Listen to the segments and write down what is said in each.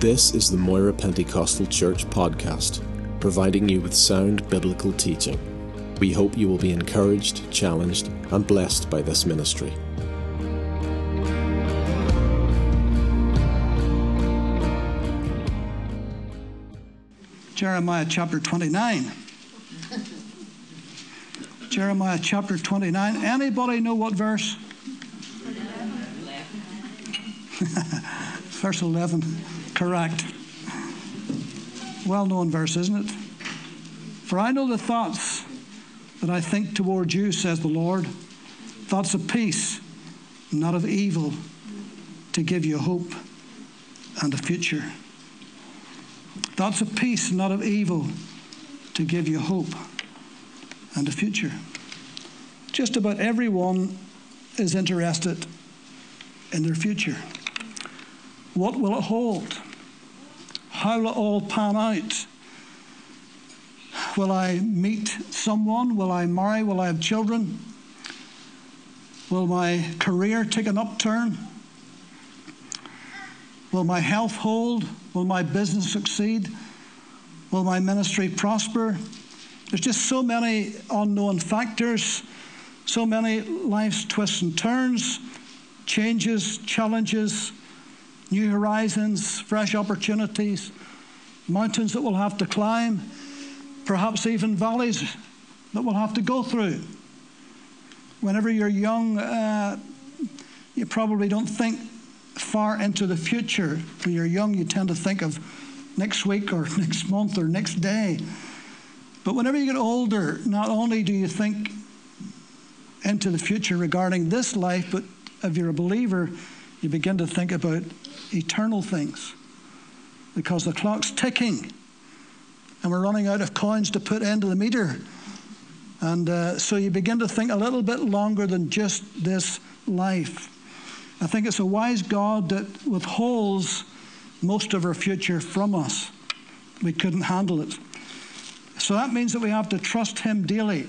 This is the Moira Pentecostal Church podcast, providing you with sound biblical teaching. We hope you will be encouraged, challenged, and blessed by this ministry. Jeremiah chapter 29. Jeremiah chapter 29. Anybody know what verse? verse 11. Correct. Well known verse, isn't it? For I know the thoughts that I think toward you, says the Lord thoughts of peace, not of evil, to give you hope and a future. Thoughts of peace, not of evil, to give you hope and a future. Just about everyone is interested in their future. What will it hold? How will it all pan out? Will I meet someone? Will I marry? Will I have children? Will my career take an upturn? Will my health hold? Will my business succeed? Will my ministry prosper? There's just so many unknown factors, so many life's twists and turns, changes, challenges, new horizons, fresh opportunities, mountains that we'll have to climb, perhaps even valleys that we'll have to go through. Whenever you're young, uh, you probably don't think far into the future. When you're young, you tend to think of next week or next month or next day. But whenever you get older, not only do you think into the future regarding this life, but if you're a believer, you begin to think about eternal things because the clock's ticking and we're running out of coins to put into the meter. And uh, so you begin to think a little bit longer than just this life. I think it's a wise God that withholds most of our future from us. We couldn't handle it. So that means that we have to trust Him daily.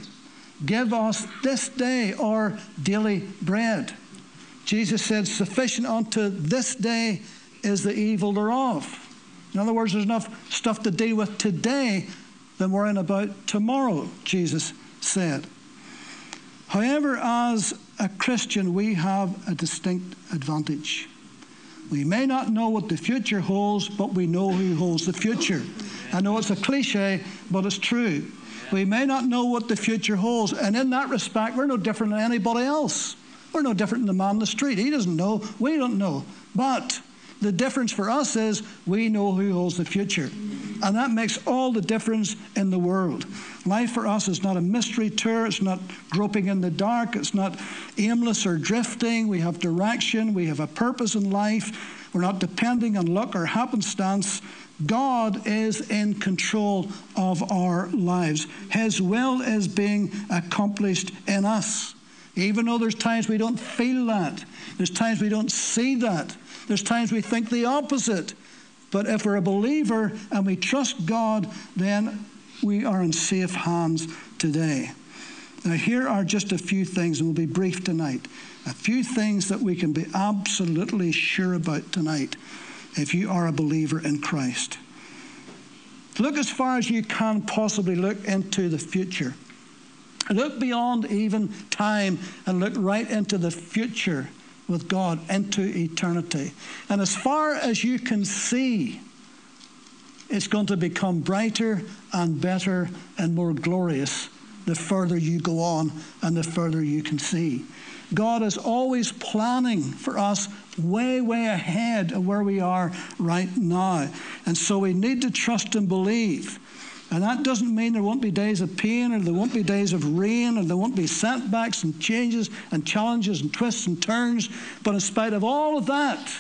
Give us this day our daily bread. Jesus said, Sufficient unto this day is the evil thereof. In other words, there's enough stuff to deal with today than worrying about tomorrow, Jesus said. However, as a Christian, we have a distinct advantage. We may not know what the future holds, but we know who holds the future. I know it's a cliche, but it's true. We may not know what the future holds, and in that respect, we're no different than anybody else. We're no different than the man in the street. He doesn't know, we don't know. But the difference for us is we know who holds the future. And that makes all the difference in the world. Life for us is not a mystery tour, it's not groping in the dark, it's not aimless or drifting. We have direction, we have a purpose in life. We're not depending on luck or happenstance. God is in control of our lives. His will is being accomplished in us. Even though there's times we don't feel that, there's times we don't see that, there's times we think the opposite. But if we're a believer and we trust God, then we are in safe hands today. Now, here are just a few things, and we'll be brief tonight. A few things that we can be absolutely sure about tonight if you are a believer in Christ. Look as far as you can possibly look into the future. Look beyond even time and look right into the future with God into eternity. And as far as you can see, it's going to become brighter and better and more glorious the further you go on and the further you can see. God is always planning for us way, way ahead of where we are right now. And so we need to trust and believe and that doesn't mean there won't be days of pain or there won't be days of rain or there won't be setbacks and changes and challenges and twists and turns. But in spite of all of that,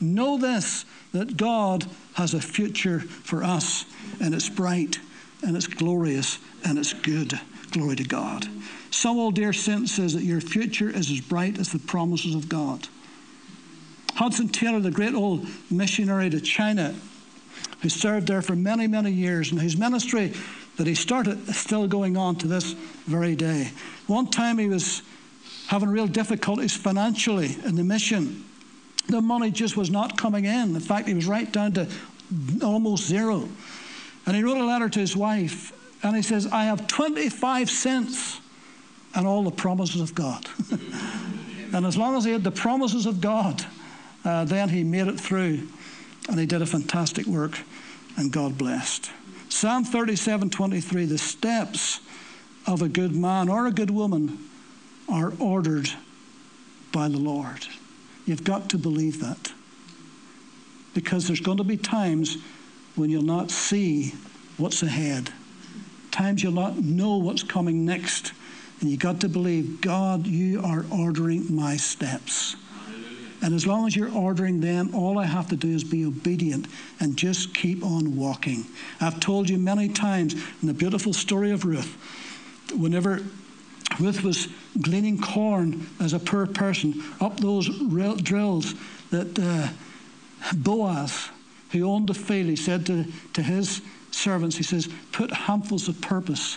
know this that God has a future for us and it's bright and it's glorious and it's good. Glory to God. Some old dear saint says that your future is as bright as the promises of God. Hudson Taylor, the great old missionary to China, who served there for many, many years, and whose ministry that he started is still going on to this very day. One time he was having real difficulties financially in the mission, The money just was not coming in. In fact, he was right down to almost zero. And he wrote a letter to his wife, and he says, I have 25 cents and all the promises of God. and as long as he had the promises of God, uh, then he made it through, and he did a fantastic work, and God blessed. Psalm 37 23 The steps of a good man or a good woman are ordered by the Lord. You've got to believe that. Because there's going to be times when you'll not see what's ahead, times you'll not know what's coming next. And you've got to believe, God, you are ordering my steps. And as long as you're ordering them, all I have to do is be obedient and just keep on walking. I've told you many times in the beautiful story of Ruth, whenever Ruth was gleaning corn as a poor person up those drills that uh, Boaz, who owned the field, he said to, to his servants, he says, put handfuls of purpose.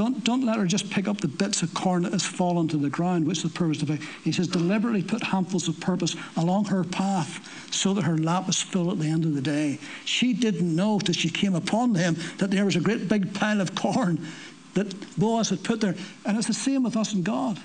Don't, don't let her just pick up the bits of corn that has fallen to the ground, which the purpose of it. He says, deliberately put handfuls of purpose along her path so that her lap is full at the end of the day. She didn't know till she came upon them that there was a great big pile of corn that Boaz had put there. And it's the same with us and God.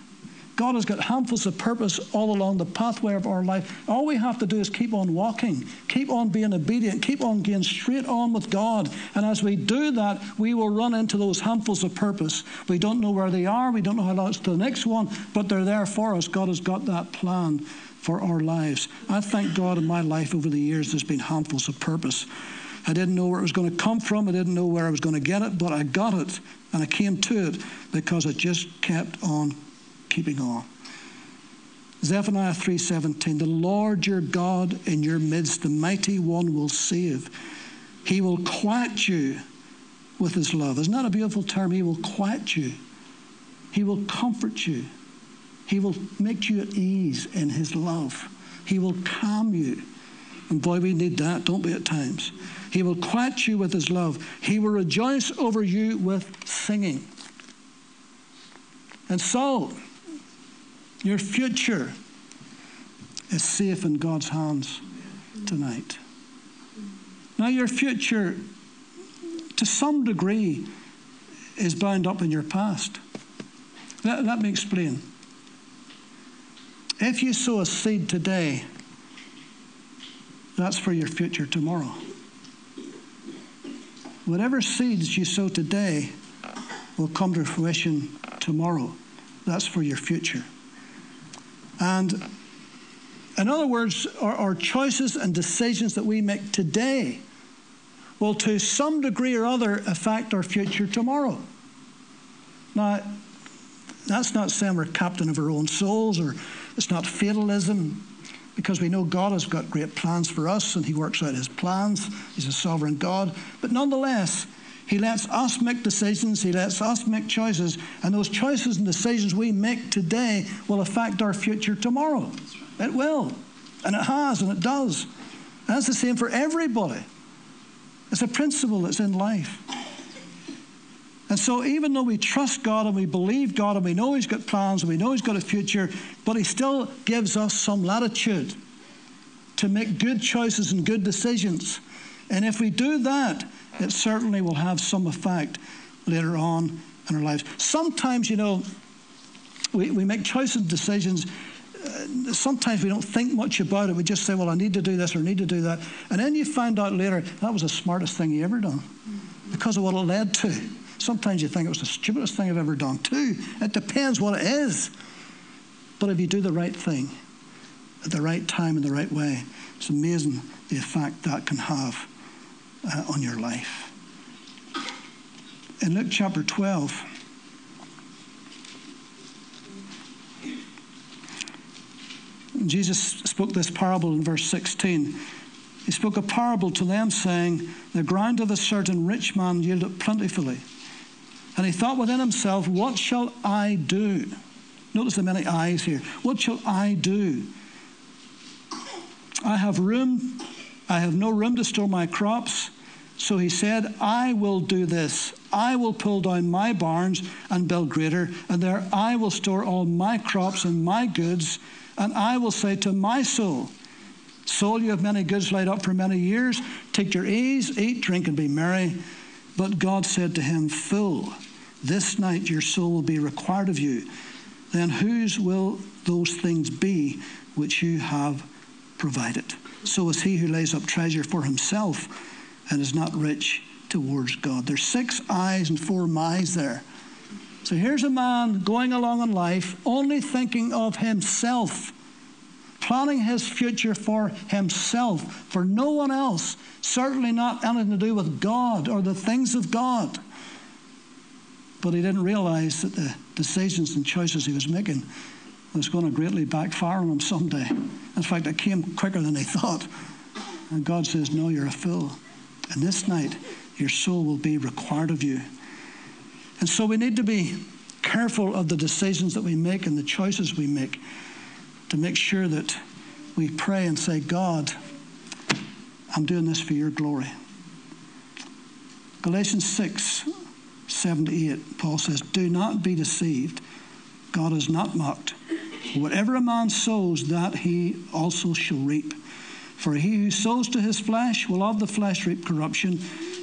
God has got handfuls of purpose all along the pathway of our life. All we have to do is keep on walking, keep on being obedient, keep on getting straight on with God. And as we do that, we will run into those handfuls of purpose. We don't know where they are, we don't know how it's to the next one, but they're there for us. God has got that plan for our lives. I thank God in my life over the years there's been handfuls of purpose. I didn't know where it was going to come from. I didn't know where I was going to get it, but I got it and I came to it because I just kept on keeping on. Zephaniah 3:17 The Lord your God in your midst the mighty one will save. He will quiet you with his love. Isn't that a beautiful term? He will quiet you. He will comfort you. He will make you at ease in his love. He will calm you. And boy, we need that, don't we, at times? He will quiet you with his love. He will rejoice over you with singing. And so, your future is safe in God's hands tonight. Now, your future, to some degree, is bound up in your past. Let, let me explain. If you sow a seed today, that's for your future tomorrow. Whatever seeds you sow today will come to fruition tomorrow. That's for your future. And in other words, our, our, choices and decisions that we make today will, to some degree or other, affect our future tomorrow. Now, that's not saying we're captain of our own souls or it's not fatalism because we know God has got great plans for us and He works out His plans. He's a sovereign God. But nonetheless, He lets us make decisions, He lets us make choices, and those choices and decisions we make today will affect our future tomorrow. It will. And it has, and it does. And that's the same for everybody. It's a principle that's in life. And so, even though we trust God and we believe God and we know He's got plans and we know He's got a future, but He still gives us some latitude to make good choices and good decisions. And if we do that, it certainly will have some effect later on in our lives. Sometimes, you know, we, we make choices and decisions. Uh, sometimes we don't think much about it. We just say, well, I need to do this or I need to do that. And then you find out later that was the smartest thing you ever done because of what it led to. Sometimes you think it was the stupidest thing I've ever done, too. It depends what it is. But if you do the right thing at the right time in the right way, it's amazing the effect that can have uh, on your life. In Luke chapter 12, Jesus spoke this parable in verse 16. He spoke a parable to them, saying, The ground of a certain rich man yielded plentifully. And he thought within himself, What shall I do? Notice the many eyes here. What shall I do? I have room, I have no room to store my crops. So he said, I will do this. I will pull down my barns and build greater, and there I will store all my crops and my goods, and I will say to my soul, Soul, you have many goods laid up for many years. Take your ease, eat, drink, and be merry. But God said to him, Fool, this night your soul will be required of you. Then whose will those things be which you have provided? So is he who lays up treasure for himself and is not rich towards God. There's six eyes and four my's there. So here's a man going along in life only thinking of himself, planning his future for himself, for no one else, certainly not anything to do with God or the things of God. But he didn't realize that the decisions and choices he was making was going to greatly backfire on him someday. In fact, it came quicker than he thought. And God says, No, you're a fool. And this night, your soul will be required of you. And so we need to be careful of the decisions that we make and the choices we make to make sure that we pray and say, God, I'm doing this for your glory. Galatians 6 7 to 8, Paul says, Do not be deceived. God is not mocked. Whatever a man sows, that he also shall reap. For he who sows to his flesh will of the flesh reap corruption,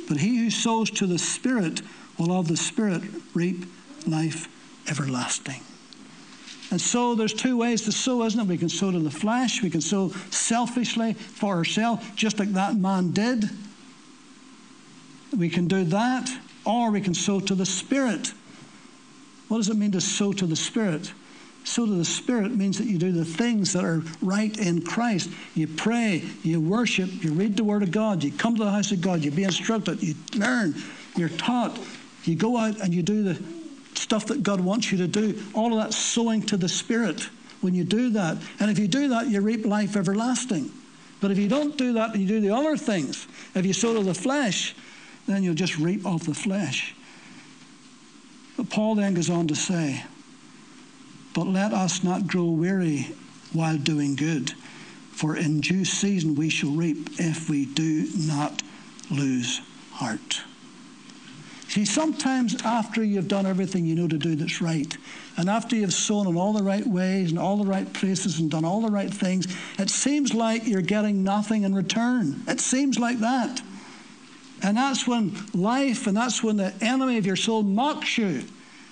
but he who sows to the Spirit will of the Spirit reap life everlasting. And so there's two ways to sow, isn't it? We can sow to the flesh, we can sow selfishly for ourselves, just like that man did. We can do that or we can sow to the Spirit. What does it mean to sow to the Spirit? Sow to the Spirit means that you do the things that are right in Christ. You pray, you worship, you read the Word of God, you come to the house of God, you be instructed, you learn, you're taught, you go out and you do the stuff that God wants you to do. All of that sowing to the Spirit when you do that. And if you do that, you reap life everlasting. But if you don't do that and you do the other things, if you sow to the flesh, then you'll just reap off the flesh. But Paul then goes on to say, But let us not grow weary while doing good, for in due season we shall reap if we do not lose heart. See, sometimes after you've done everything you know to do that's right, and after you've sown in all the right ways and all the right places and done all the right things, it seems like you're getting nothing in return. It seems like that. And that's when life and that's when the enemy of your soul mocks you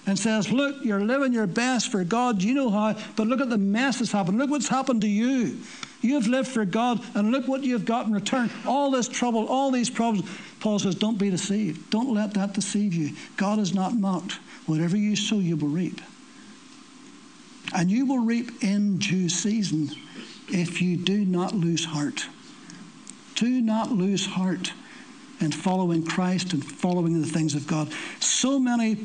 and says, Look, you're living your best for God. You know how, but look at the mess that's happened. Look what's happened to you. You've lived for God, and look what you've got in return. All this trouble, all these problems. Paul says, Don't be deceived. Don't let that deceive you. God is not mocked. Whatever you sow, you will reap. And you will reap in due season if you do not lose heart. Do not lose heart and following Christ and following the things of God. So many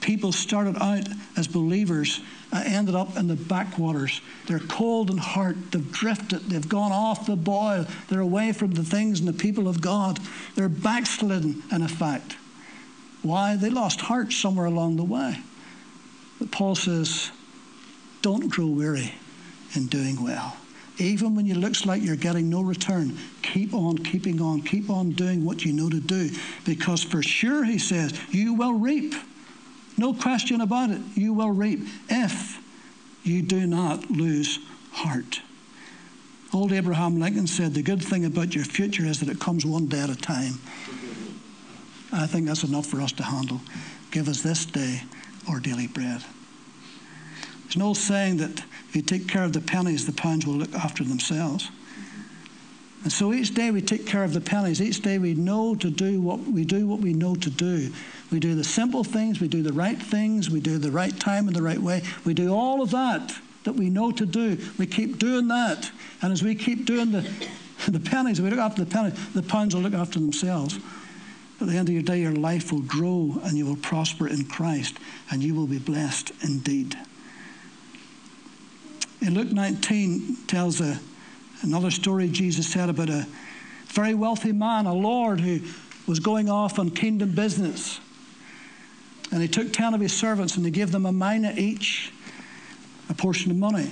people started out as believers uh, ended up in the backwaters. They're cold in heart. They've drifted. They've gone off the boil. They're away from the things and the people of God. They're backslidden, in effect. Why? They lost heart somewhere along the way. But Paul says, don't grow weary in doing well. Even when it looks like you're getting no return, keep on keeping on, keep on doing what you know to do. Because for sure, he says, you will reap. No question about it. You will reap if you do not lose heart. Old Abraham Lincoln said, The good thing about your future is that it comes one day at a time. I think that's enough for us to handle. Give us this day our daily bread. There's an old saying that if you take care of the pennies, the pounds will look after themselves. And so each day we take care of the pennies. Each day we know to do what we do what we know to do. We do the simple things, we do the right things, we do the right time in the right way. We do all of that that we know to do. We keep doing that. And as we keep doing the, the pennies, we look after the pennies, the pounds will look after themselves. At the end of your day, your life will grow and you will prosper in Christ and you will be blessed indeed in Luke 19 tells a, another story Jesus said about a very wealthy man, a lord who was going off on kingdom business. And he took 10 of his servants and he gave them a mina each, a portion of money.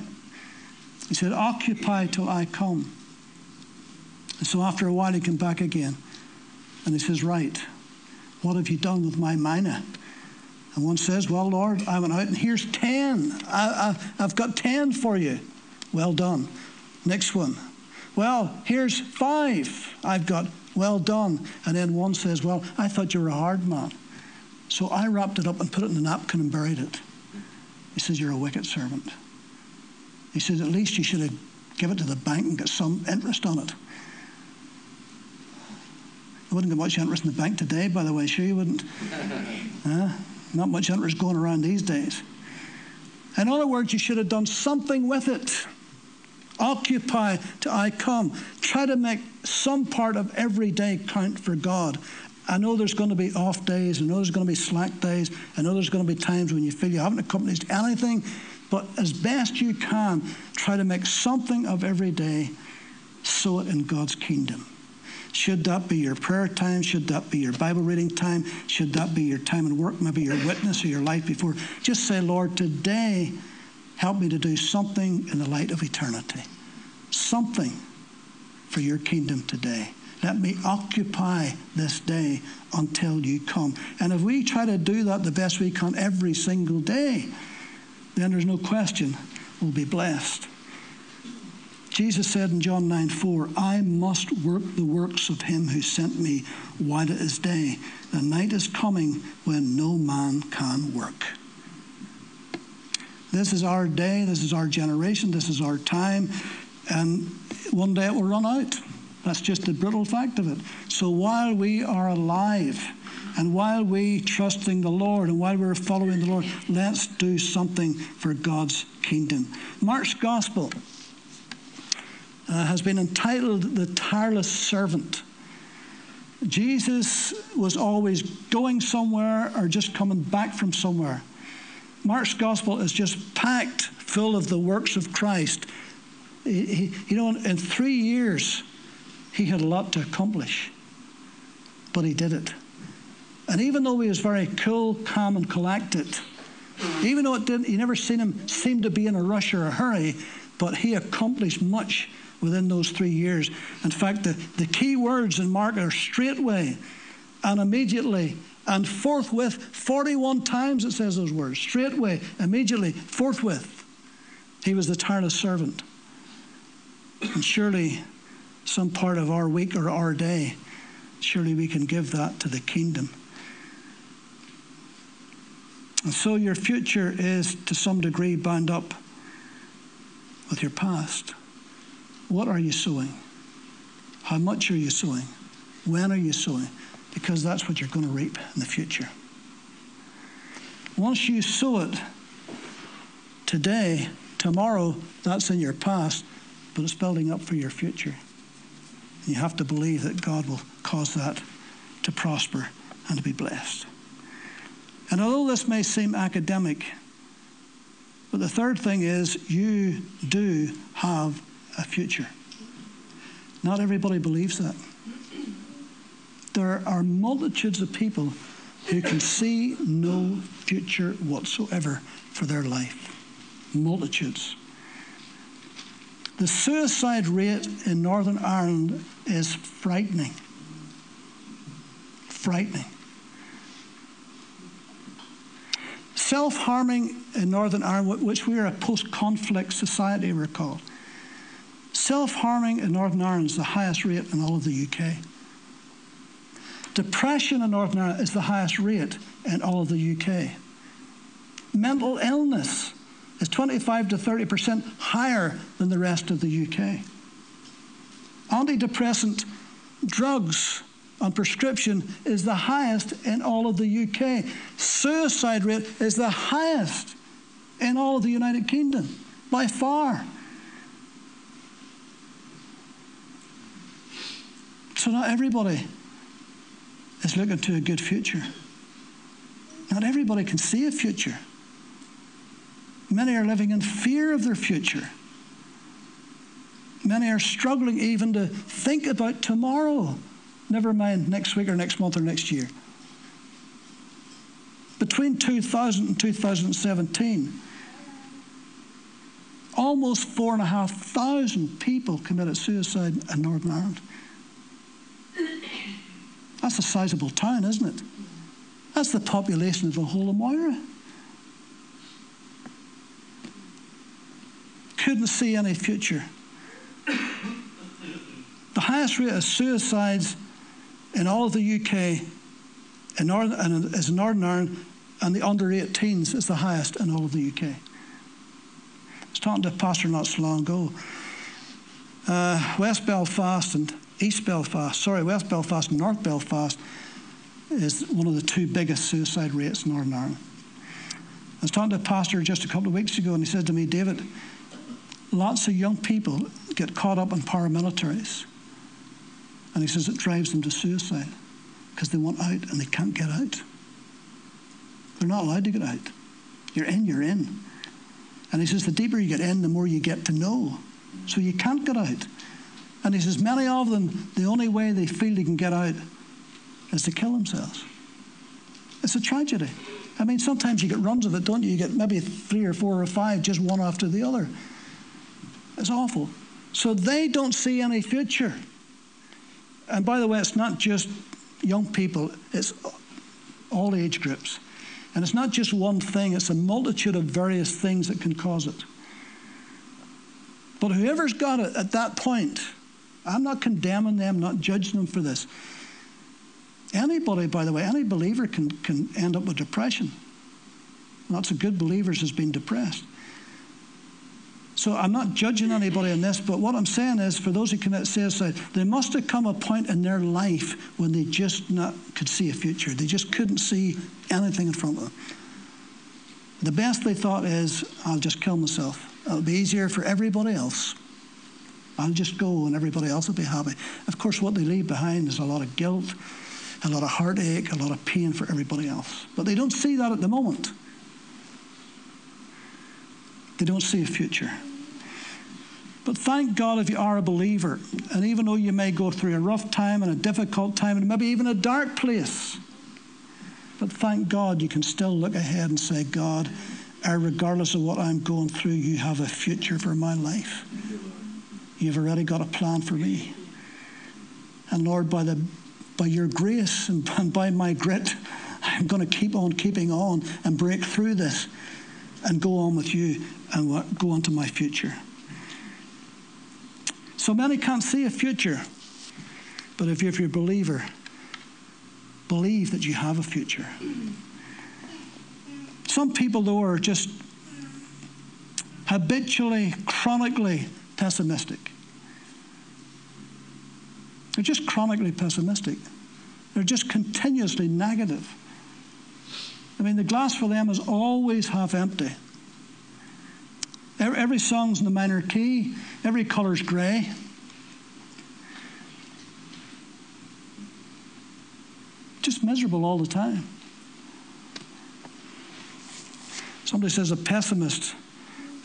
He said, Occupy till I come. And so after a while, he came back again. And he says, Right, What have you done with my mina? And one says, Well, Lord, I went out and here's 10. I, I, I've got 10 for you. Well done. Next one. Well, here's five. I've got well done. And then one says, Well, I thought you were a hard man. So I wrapped it up and put it in a napkin and buried it. He says, You're a wicked servant. He says, At least you should have given it to the bank and got some interest on it. I wouldn't get much interest in the bank today, by the way, sure you wouldn't. uh, not much interest going around these days. In other words, you should have done something with it. Occupy till I come. Try to make some part of every day count for God. I know there's going to be off days. I know there's going to be slack days. I know there's going to be times when you feel you haven't accomplished anything. But as best you can, try to make something of every day. Sow it in God's kingdom. Should that be your prayer time? Should that be your Bible reading time? Should that be your time in work, maybe your witness or your life before? Just say, Lord, today help me to do something in the light of eternity. Something for your kingdom today. Let me occupy this day until you come. And if we try to do that the best we can every single day, then there's no question we'll be blessed. Jesus said in John 9 4, I must work the works of him who sent me while it is day. The night is coming when no man can work. This is our day, this is our generation, this is our time, and one day it will run out. That's just the brutal fact of it. So while we are alive, and while we trusting the Lord and while we're following the Lord, let's do something for God's kingdom. Mark's gospel uh, has been entitled The Tireless Servant. Jesus was always going somewhere or just coming back from somewhere. Mark's gospel is just packed full of the works of Christ. He, he, you know, in three years, he had a lot to accomplish, but he did it. And even though he was very cool, calm, and collected, even though it didn't, you never seen him seem to be in a rush or a hurry, but he accomplished much within those three years. In fact, the, the key words in Mark are straightway and immediately and forthwith. 41 times it says those words straightway, immediately, forthwith. He was the tireless servant. And surely, some part of our week or our day, surely we can give that to the kingdom. And so your future is to some degree bound up with your past. What are you sowing? How much are you sowing? When are you sowing? Because that's what you're going to reap in the future. Once you sow it today, tomorrow, that's in your past, but it's building up for your future. You have to believe that God will cause that to prosper and to be blessed. And although this may seem academic, but the third thing is you do have a future. Not everybody believes that. There are multitudes of people who can see no future whatsoever for their life. Multitudes. The suicide rate in Northern Ireland is frightening. Frightening. Self harming in Northern Ireland, which we are a post conflict society, we're called, Self harming in Northern Ireland is the highest rate in all of the UK. Depression in Northern Ireland is the highest rate in all of the UK. Mental illness is 25 to 30% higher than the rest of the UK. Antidepressant drugs on prescription is the highest in all of the UK. Suicide rate is the highest in all of the United Kingdom by far. So, not everybody is looking to a good future. Not everybody can see a future. Many are living in fear of their future. Many are struggling even to think about tomorrow, never mind next week or next month or next year. Between 2000 and 2017, almost 4,500 people committed suicide in Northern Ireland. That's a sizable town, isn't it? That's the population of the whole of Moira. Couldn't see any future. The highest rate of suicides in all of the UK in Northern, is in Northern Ireland, and the under 18s is the highest in all of the UK. I was talking to a pastor not so long ago. Uh, West Belfast and East Belfast, sorry, West Belfast North Belfast is one of the two biggest suicide rates in Northern Ireland. I was talking to a pastor just a couple of weeks ago, and he said to me, David, lots of young people get caught up in paramilitaries. And he says it drives them to suicide because they want out and they can't get out. They're not allowed to get out. You're in, you're in. And he says the deeper you get in, the more you get to know. So you can't get out. And he says many of them, the only way they feel they can get out is to kill themselves. It's a tragedy. I mean, sometimes you get runs of it, don't you? You get maybe three or four or five, just one after the other. It's awful. So they don't see any future. And by the way, it's not just young people, it's all age groups. And it's not just one thing, it's a multitude of various things that can cause it. But whoever's got it at that point, I'm not condemning them, not judging them for this. Anybody, by the way, any believer can, can end up with depression. Lots of good believers has been depressed. So I'm not judging anybody on this, but what I'm saying is for those who commit suicide, there must have come a point in their life when they just not could see a future. They just couldn't see anything in front of them. The best they thought is, I'll just kill myself. It'll be easier for everybody else. I'll just go and everybody else will be happy. Of course, what they leave behind is a lot of guilt, a lot of heartache, a lot of pain for everybody else. But they don't see that at the moment. They don't see a future. But thank God if you are a believer, and even though you may go through a rough time and a difficult time and maybe even a dark place, but thank God you can still look ahead and say, God, regardless of what I'm going through, you have a future for my life. You've already got a plan for me. And Lord, by, the, by your grace and, and by my grit, I'm going to keep on keeping on and break through this and go on with you and go on to my future. So many can't see a future. But if you're, if you're a believer, believe that you have a future. Some people, though, are just habitually, chronically pessimistic. They're just chronically pessimistic. They're just continuously negative. I mean, the glass for them is always half empty. Every song's in the minor key, every color's grey. Just miserable all the time. Somebody says a pessimist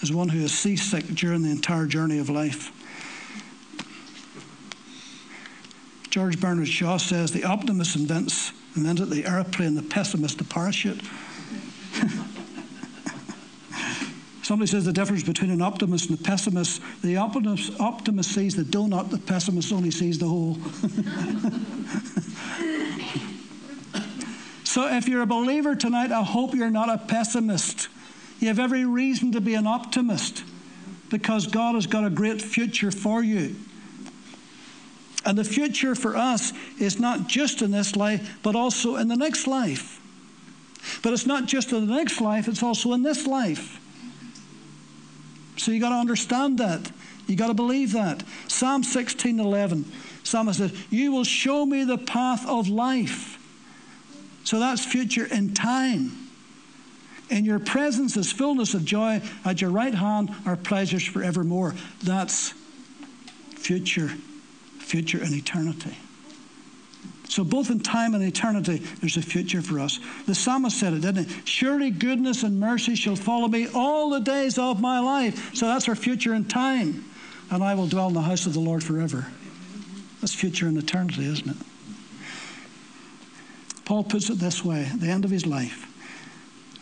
is one who is seasick during the entire journey of life. George Bernard Shaw says the optimist invents, invented the airplane, the pessimist the parachute. Somebody says the difference between an optimist and a pessimist. The optimist, optimist sees the donut, the pessimist only sees the hole. so if you're a believer tonight, I hope you're not a pessimist. You have every reason to be an optimist because God has got a great future for you. And the future for us is not just in this life, but also in the next life. But it's not just in the next life, it's also in this life. So you got to understand that. You got to believe that. Psalm 16 11. Psalmist says, You will show me the path of life. So that's future in time. In your presence is fullness of joy. At your right hand are pleasures forevermore. That's future, future and eternity. So, both in time and eternity, there's a future for us. The psalmist said it, didn't he? Surely goodness and mercy shall follow me all the days of my life. So, that's our future in time. And I will dwell in the house of the Lord forever. That's future in eternity, isn't it? Paul puts it this way at the end of his life.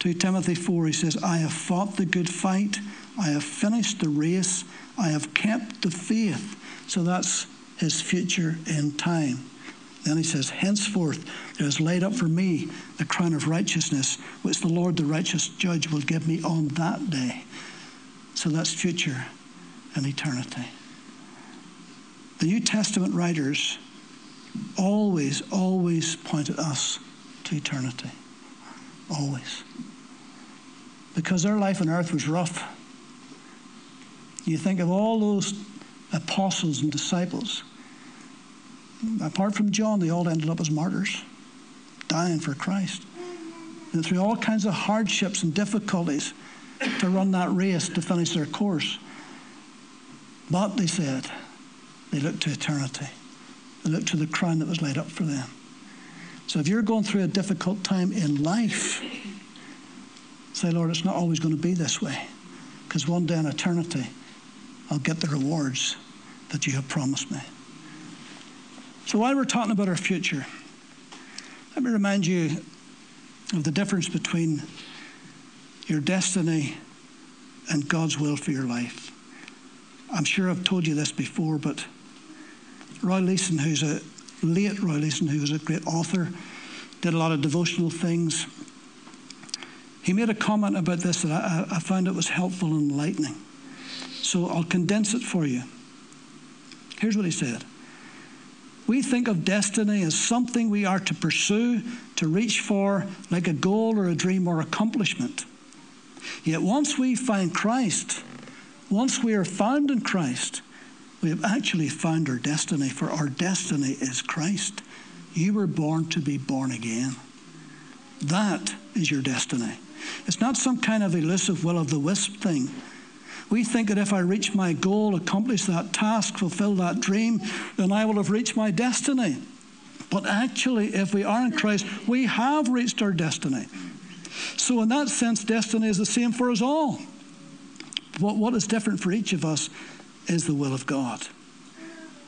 2 Timothy 4, he says, I have fought the good fight, I have finished the race, I have kept the faith. So that's his future in time. Then he says, Henceforth there is laid up for me the crown of righteousness, which the Lord, the righteous judge, will give me on that day. So that's future and eternity. The New Testament writers always, always pointed us to eternity. Always. Because their life on earth was rough. You think of all those apostles and disciples. Apart from John, they all ended up as martyrs, dying for Christ. And through all kinds of hardships and difficulties to run that race to finish their course. But they said, they looked to eternity. They looked to the crown that was laid up for them. So if you're going through a difficult time in life, say, Lord, it's not always going to be this way. Because one day in eternity, I'll get the rewards that you have promised me. So while we're talking about our future, let me remind you of the difference between your destiny and God's will for your life. I'm sure I've told you this before, but Roy Lessin, who's a late Roy Lessin, who was a great author, did a lot of devotional things. He made a comment about this that I, I found it was helpful and enlightening. So I'll condense it for you. Here's what he said We think of destiny as something we are to pursue, to reach for, like a goal or a dream or accomplishment. Yet once we find Christ, once we are found in Christ, we have actually found our destiny, for our destiny is Christ. You were born to be born again. That is your destiny. It's not some kind of elusive will of the wisp thing. We think that if I reach my goal, accomplish that task, fulfill that dream, then I will have reached my destiny. But actually, if we are in Christ, we have reached our destiny. So, in that sense, destiny is the same for us all. What, what is different for each of us is the will of God.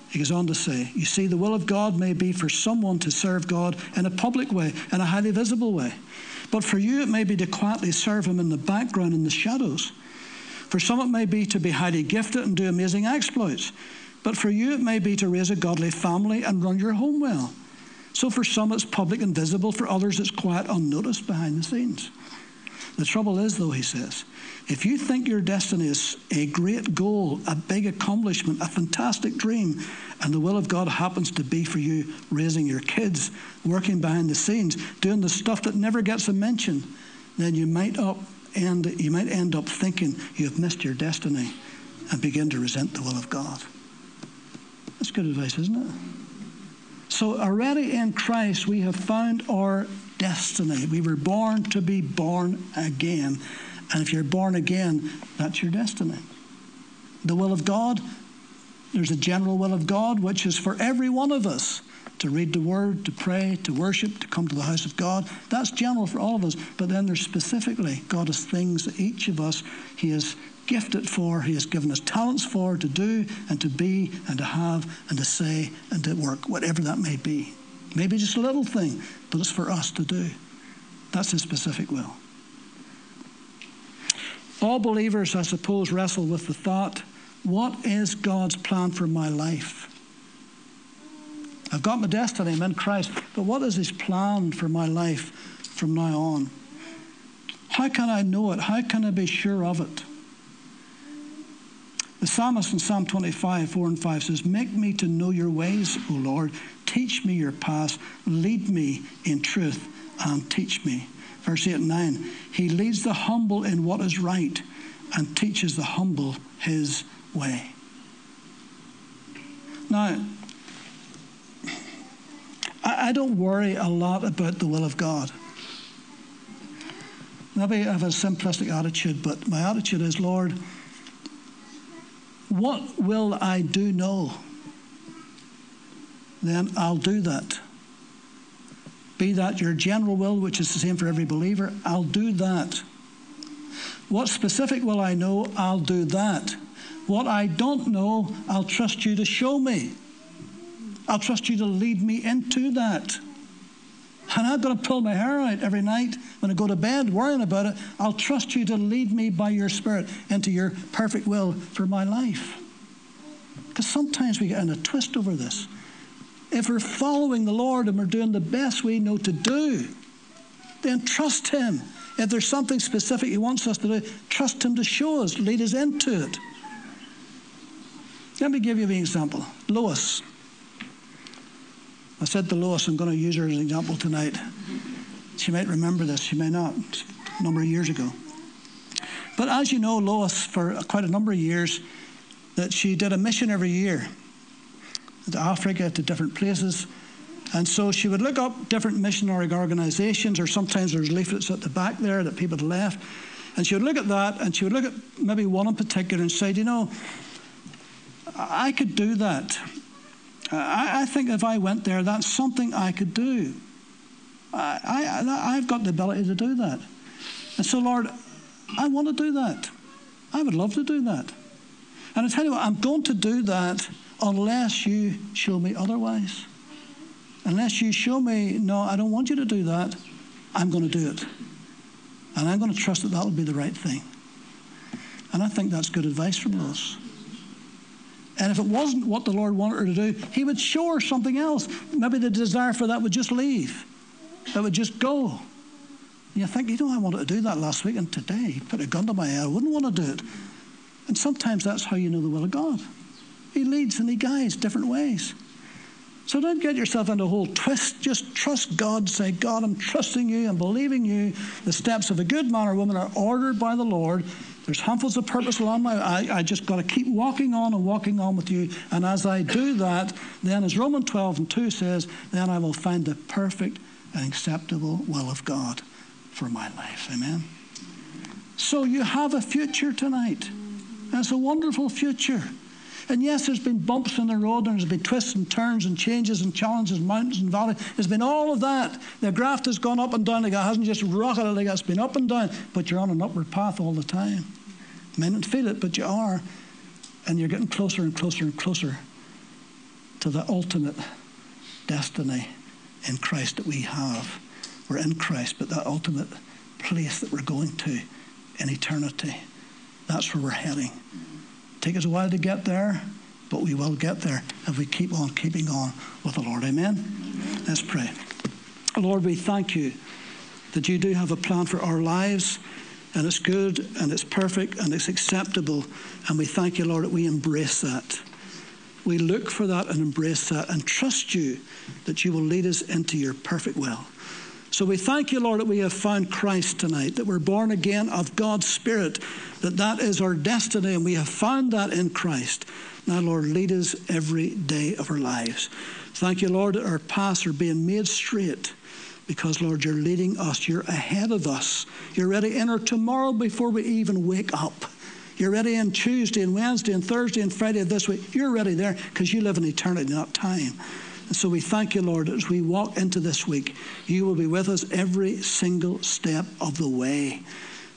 He goes on to say, You see, the will of God may be for someone to serve God in a public way, in a highly visible way. But for you, it may be to quietly serve Him in the background, in the shadows. For some, it may be to be highly gifted and do amazing exploits. But for you, it may be to raise a godly family and run your home well. So for some, it's public and visible. For others, it's quiet, unnoticed behind the scenes. The trouble is, though, he says, if you think your destiny is a great goal, a big accomplishment, a fantastic dream, and the will of God happens to be for you raising your kids, working behind the scenes, doing the stuff that never gets a mention, then you might up end you might end up thinking you have missed your destiny and begin to resent the will of God. That's good advice, isn't it? So already in Christ we have found our destiny. We were born to be born again. And if you're born again, that's your destiny. The will of God, there's a general will of God, which is for every one of us to read the word, to pray, to worship, to come to the house of God. That's general for all of us. But then there's specifically, God has things that each of us, He has gifted for, He has given us talents for, to do and to be and to have and to say and to work, whatever that may be. Maybe just a little thing, but it's for us to do. That's His specific will. All believers, I suppose, wrestle with the thought what is God's plan for my life? I've got my destiny, I'm in Christ, but what is His plan for my life from now on? How can I know it? How can I be sure of it? The psalmist in Psalm 25, 4 and 5 says, Make me to know your ways, O Lord. Teach me your paths. Lead me in truth and teach me. Verse 8 and 9 He leads the humble in what is right and teaches the humble his way. Now, I don't worry a lot about the will of God. Maybe I have a simplistic attitude, but my attitude is, Lord, what will I do know? Then I'll do that. Be that your general will, which is the same for every believer, I'll do that. What specific will I know? I'll do that. What I don't know, I'll trust you to show me. I'll trust you to lead me into that. And I'm going to pull my hair out every night when I go to bed worrying about it. I'll trust you to lead me by your Spirit into your perfect will for my life. Because sometimes we get in a twist over this. If we're following the Lord and we're doing the best we know to do, then trust Him. If there's something specific He wants us to do, trust Him to show us, lead us into it. Let me give you an example. Lois. I said to Lois, I'm going to use her as an example tonight. She might remember this, she may not, a number of years ago. But as you know, Lois, for quite a number of years, that she did a mission every year to Africa, to different places. And so she would look up different missionary organizations, or sometimes there's leaflets at the back there that people had left. And she would look at that, and she would look at maybe one in particular and say, you know, I could do that. I, think if I went there, that's something I could do. I, I, I've got the ability to do that. And so, Lord, I want to do that. I would love to do that. And I tell you what, I'm going to do that unless you show me otherwise. Unless you show me, no, I don't want you to do that, I'm going to do it. And I'm going to trust that that will be the right thing. And I think that's good advice from us. And if it wasn't what the Lord wanted her to do, He would show her something else. Maybe the desire for that would just leave, it would just go. And you think, you know, I wanted to do that last week, and today, he put a gun to my head, I wouldn't want to do it. And sometimes that's how you know the will of God. He leads and He guides different ways. So don't get yourself into a whole twist. Just trust God. Say, God, I'm trusting you. I'm believing you. The steps of a good man or woman are ordered by the Lord. There's handfuls of purpose along my I, I just got to keep walking on and walking on with you. And as I do that, then as Romans 12 and 2 says, then I will find the perfect and acceptable will of God for my life. Amen. So you have a future tonight. It's a wonderful future. And yes, there's been bumps in the road, and there's been twists and turns and changes and challenges, mountains and valleys. There's been all of that. The graft has gone up and down. Like it hasn't just rocketed like it's been up and down, but you're on an upward path all the time. You may not feel it, but you are. And you're getting closer and closer and closer to the ultimate destiny in Christ that we have. We're in Christ, but that ultimate place that we're going to in eternity, that's where we're heading. Take us a while to get there, but we will get there if we keep on keeping on with the Lord. Amen? Amen. Let's pray. Lord, we thank you that you do have a plan for our lives, and it's good, and it's perfect, and it's acceptable. And we thank you, Lord, that we embrace that. We look for that and embrace that and trust you that you will lead us into your perfect will. So we thank you, Lord, that we have found Christ tonight, that we're born again of God's Spirit, that that is our destiny, and we have found that in Christ. Now, Lord, lead us every day of our lives. Thank you, Lord, that our paths are being made straight because, Lord, you're leading us. You're ahead of us. You're ready to enter tomorrow before we even wake up. You're ready on Tuesday and Wednesday and Thursday and Friday of this week. You're ready there because you live in eternity, not time. And so we thank you, Lord, as we walk into this week, you will be with us every single step of the way.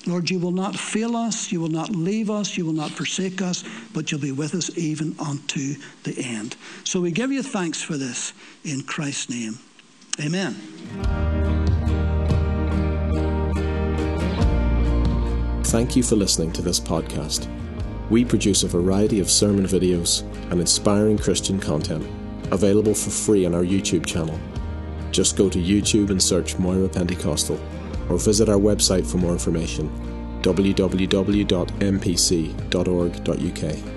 Lord, you will not fail us, you will not leave us, you will not forsake us, but you'll be with us even unto the end. So we give you thanks for this in Christ's name. Amen. Thank you for listening to this podcast. We produce a variety of sermon videos and inspiring Christian content available for free on our YouTube channel. Just go to YouTube and search Moira Pentecostal or visit our website for more information www.mpc.org.uk.